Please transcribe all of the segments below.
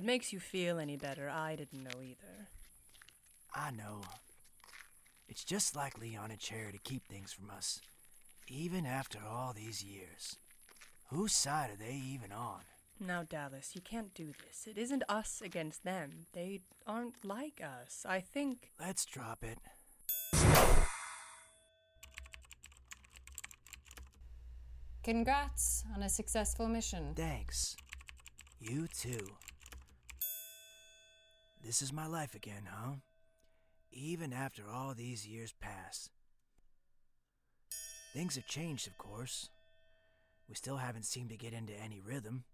it makes you feel any better, I didn't know either. I know. It's just like Leon and Cherry to keep things from us, even after all these years. Whose side are they even on? Now, Dallas, you can't do this. It isn't us against them. They aren't like us. I think. Let's drop it. Congrats on a successful mission. Thanks. You too. This is my life again, huh? Even after all these years pass. Things have changed, of course. We still haven't seemed to get into any rhythm.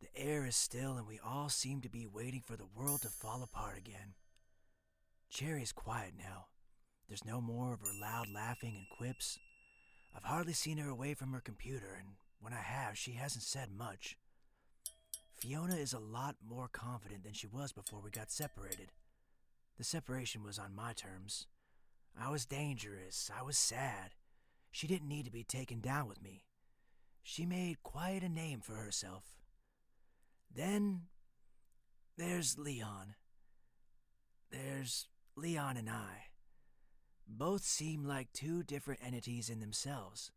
The air is still, and we all seem to be waiting for the world to fall apart again. Cherry's quiet now. There's no more of her loud laughing and quips. I've hardly seen her away from her computer, and when I have, she hasn't said much. Fiona is a lot more confident than she was before we got separated. The separation was on my terms. I was dangerous. I was sad. She didn't need to be taken down with me. She made quite a name for herself. Then there's Leon. There's Leon and I. Both seem like two different entities in themselves.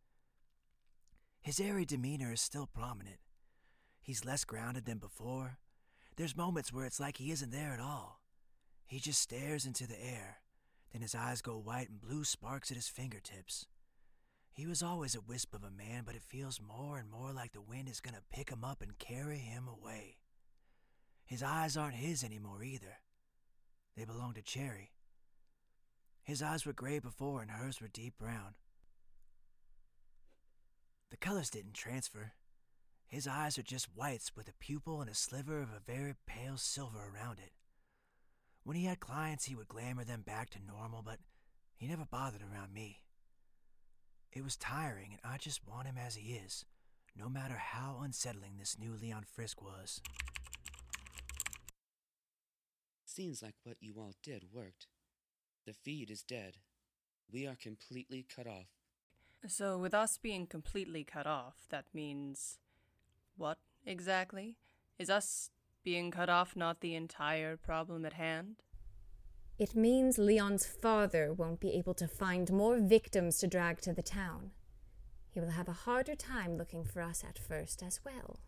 His airy demeanor is still prominent. He's less grounded than before. There's moments where it's like he isn't there at all. He just stares into the air, then his eyes go white and blue sparks at his fingertips. He was always a wisp of a man, but it feels more and more like the wind is going to pick him up and carry him away. His eyes aren't his anymore either. They belong to Cherry. His eyes were gray before, and hers were deep brown. The colors didn't transfer. His eyes are just whites with a pupil and a sliver of a very pale silver around it. When he had clients, he would glamour them back to normal, but he never bothered around me. It was tiring, and I just want him as he is, no matter how unsettling this new Leon Frisk was. Seems like what you all did worked. The feed is dead. We are completely cut off. So, with us being completely cut off, that means. What exactly? Is us being cut off not the entire problem at hand? It means Leon's father won't be able to find more victims to drag to the town. He will have a harder time looking for us at first as well.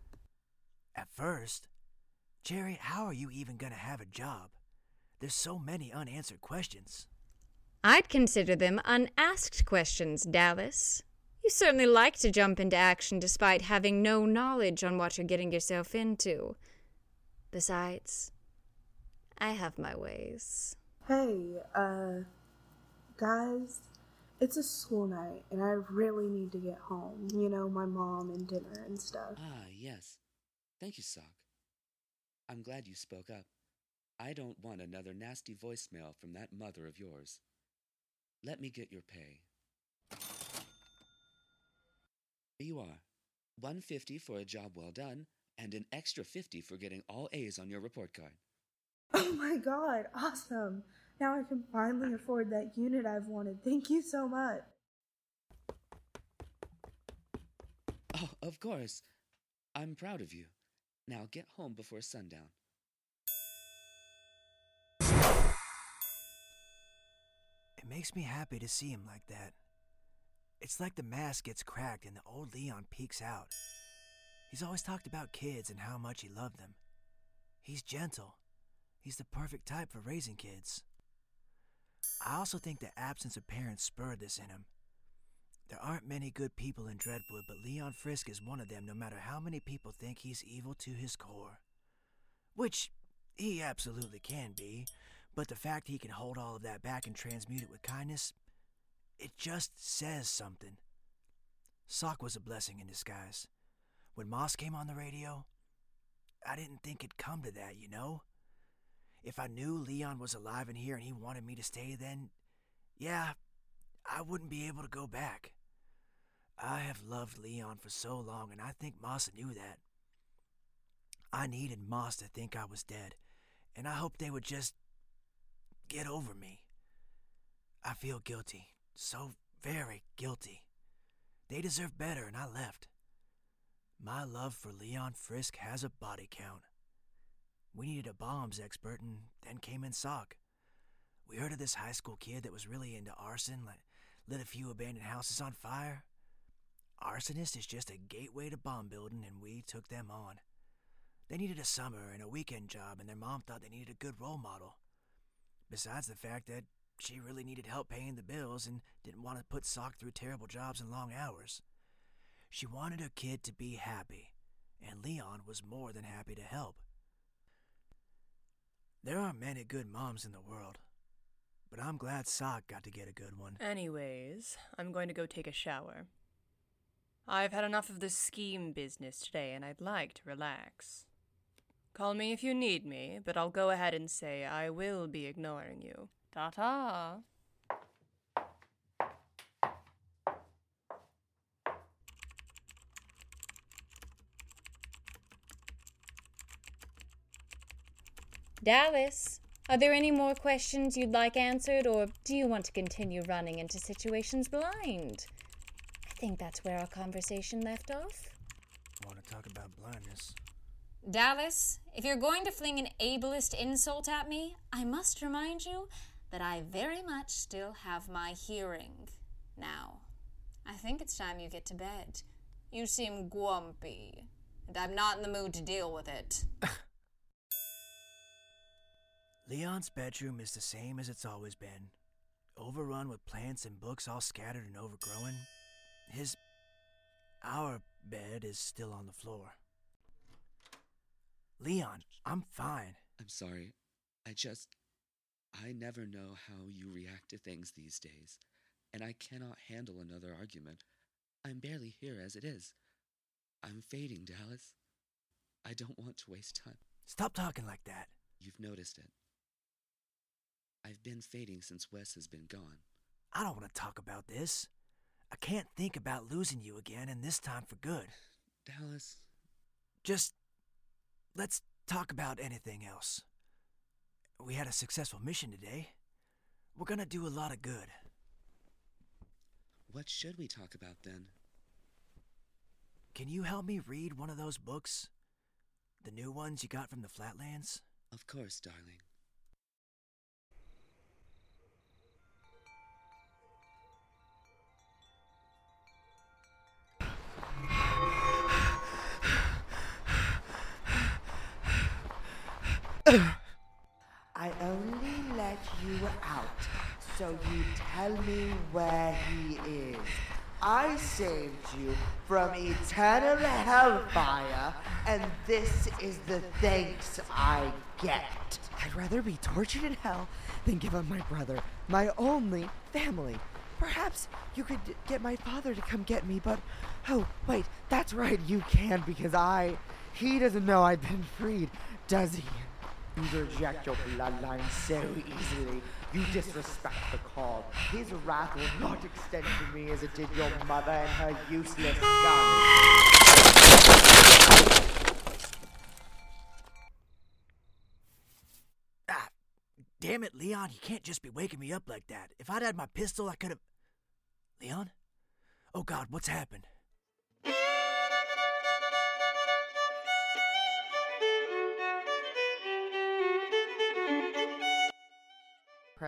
At first, Cherry, how are you even gonna have a job? There's so many unanswered questions. I'd consider them unasked questions, Dallas. You certainly like to jump into action despite having no knowledge on what you're getting yourself into. Besides, I have my ways. Hey, uh, guys, it's a school night and I really need to get home. You know, my mom and dinner and stuff. Ah, yes. Thank you, Sock. I'm glad you spoke up. I don't want another nasty voicemail from that mother of yours. Let me get your pay. Here you are. 150 for a job well done, and an extra 50 for getting all A's on your report card. Oh my god, awesome. Now I can finally ah. afford that unit I've wanted. Thank you so much. Oh, of course. I'm proud of you. Now get home before sundown. It makes me happy to see him like that. It's like the mask gets cracked and the old Leon peeks out. He's always talked about kids and how much he loved them. He's gentle. He's the perfect type for raising kids. I also think the absence of parents spurred this in him. There aren't many good people in Dreadwood, but Leon Frisk is one of them, no matter how many people think he's evil to his core. Which he absolutely can be, but the fact he can hold all of that back and transmute it with kindness, it just says something. Sock was a blessing in disguise. When Moss came on the radio, I didn't think it'd come to that, you know? If I knew Leon was alive in here and he wanted me to stay, then, yeah, I wouldn't be able to go back. I have loved Leon for so long, and I think Moss knew that. I needed Moss to think I was dead, and I hoped they would just get over me. I feel guilty, so very guilty. They deserve better, and I left. My love for Leon Frisk has a body count. We needed a bombs expert, and then came in Sock. We heard of this high school kid that was really into arson, lit a few abandoned houses on fire. Arsonist is just a gateway to bomb building, and we took them on. They needed a summer and a weekend job, and their mom thought they needed a good role model. Besides the fact that she really needed help paying the bills and didn't want to put Sock through terrible jobs and long hours. She wanted her kid to be happy, and Leon was more than happy to help. There aren't many good moms in the world, but I'm glad Sock got to get a good one. Anyways, I'm going to go take a shower. I've had enough of this scheme business today, and I'd like to relax. Call me if you need me, but I'll go ahead and say I will be ignoring you. Ta ta! Dallas, are there any more questions you'd like answered, or do you want to continue running into situations blind? I think that's where our conversation left off. Want to talk about blindness? Dallas, if you're going to fling an ableist insult at me, I must remind you that I very much still have my hearing. Now, I think it's time you get to bed. You seem grumpy, and I'm not in the mood to deal with it. Leon's bedroom is the same as it's always been overrun with plants and books all scattered and overgrown. His. Our bed is still on the floor. Leon, I'm fine. I'm sorry. I just. I never know how you react to things these days, and I cannot handle another argument. I'm barely here as it is. I'm fading, Dallas. I don't want to waste time. Stop talking like that. You've noticed it. I've been fading since Wes has been gone. I don't want to talk about this. I can't think about losing you again, and this time for good. Dallas. Just let's talk about anything else. We had a successful mission today. We're gonna do a lot of good. What should we talk about then? Can you help me read one of those books? The new ones you got from the Flatlands? Of course, darling. So you tell me where he is. I saved you from eternal hellfire, and this is the thanks I get. I'd rather be tortured in hell than give up my brother, my only family. Perhaps you could get my father to come get me, but oh, wait, that's right, you can because I He doesn't know I've been freed, does he? You reject your bloodline so easily. You disrespect the call. His wrath will not extend to me as it did your mother and her useless son. Ah, damn it, Leon, you can't just be waking me up like that. If I'd had my pistol, I could have. Leon? Oh god, what's happened?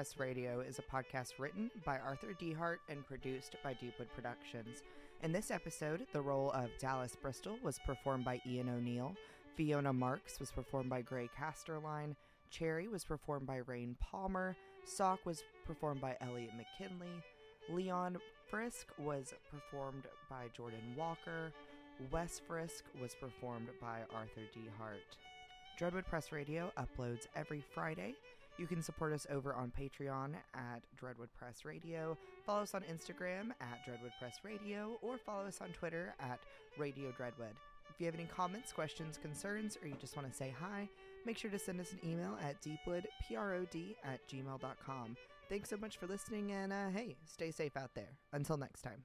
Press Radio is a podcast written by Arthur DeHart and produced by Deep Wood Productions. In this episode, the role of Dallas Bristol was performed by Ian O'Neil, Fiona Marx was performed by Gray Casterline, Cherry was performed by Raine Palmer, Sock was performed by Elliot McKinley, Leon Frisk was performed by Jordan Walker, Wes Frisk was performed by Arthur DeHart. Dreadwood Press Radio uploads every Friday. You can support us over on Patreon at Dreadwood Press Radio, follow us on Instagram at Dreadwood Press Radio, or follow us on Twitter at Radio Dreadwood. If you have any comments, questions, concerns, or you just want to say hi, make sure to send us an email at deepwoodprod at gmail.com. Thanks so much for listening, and uh, hey, stay safe out there. Until next time.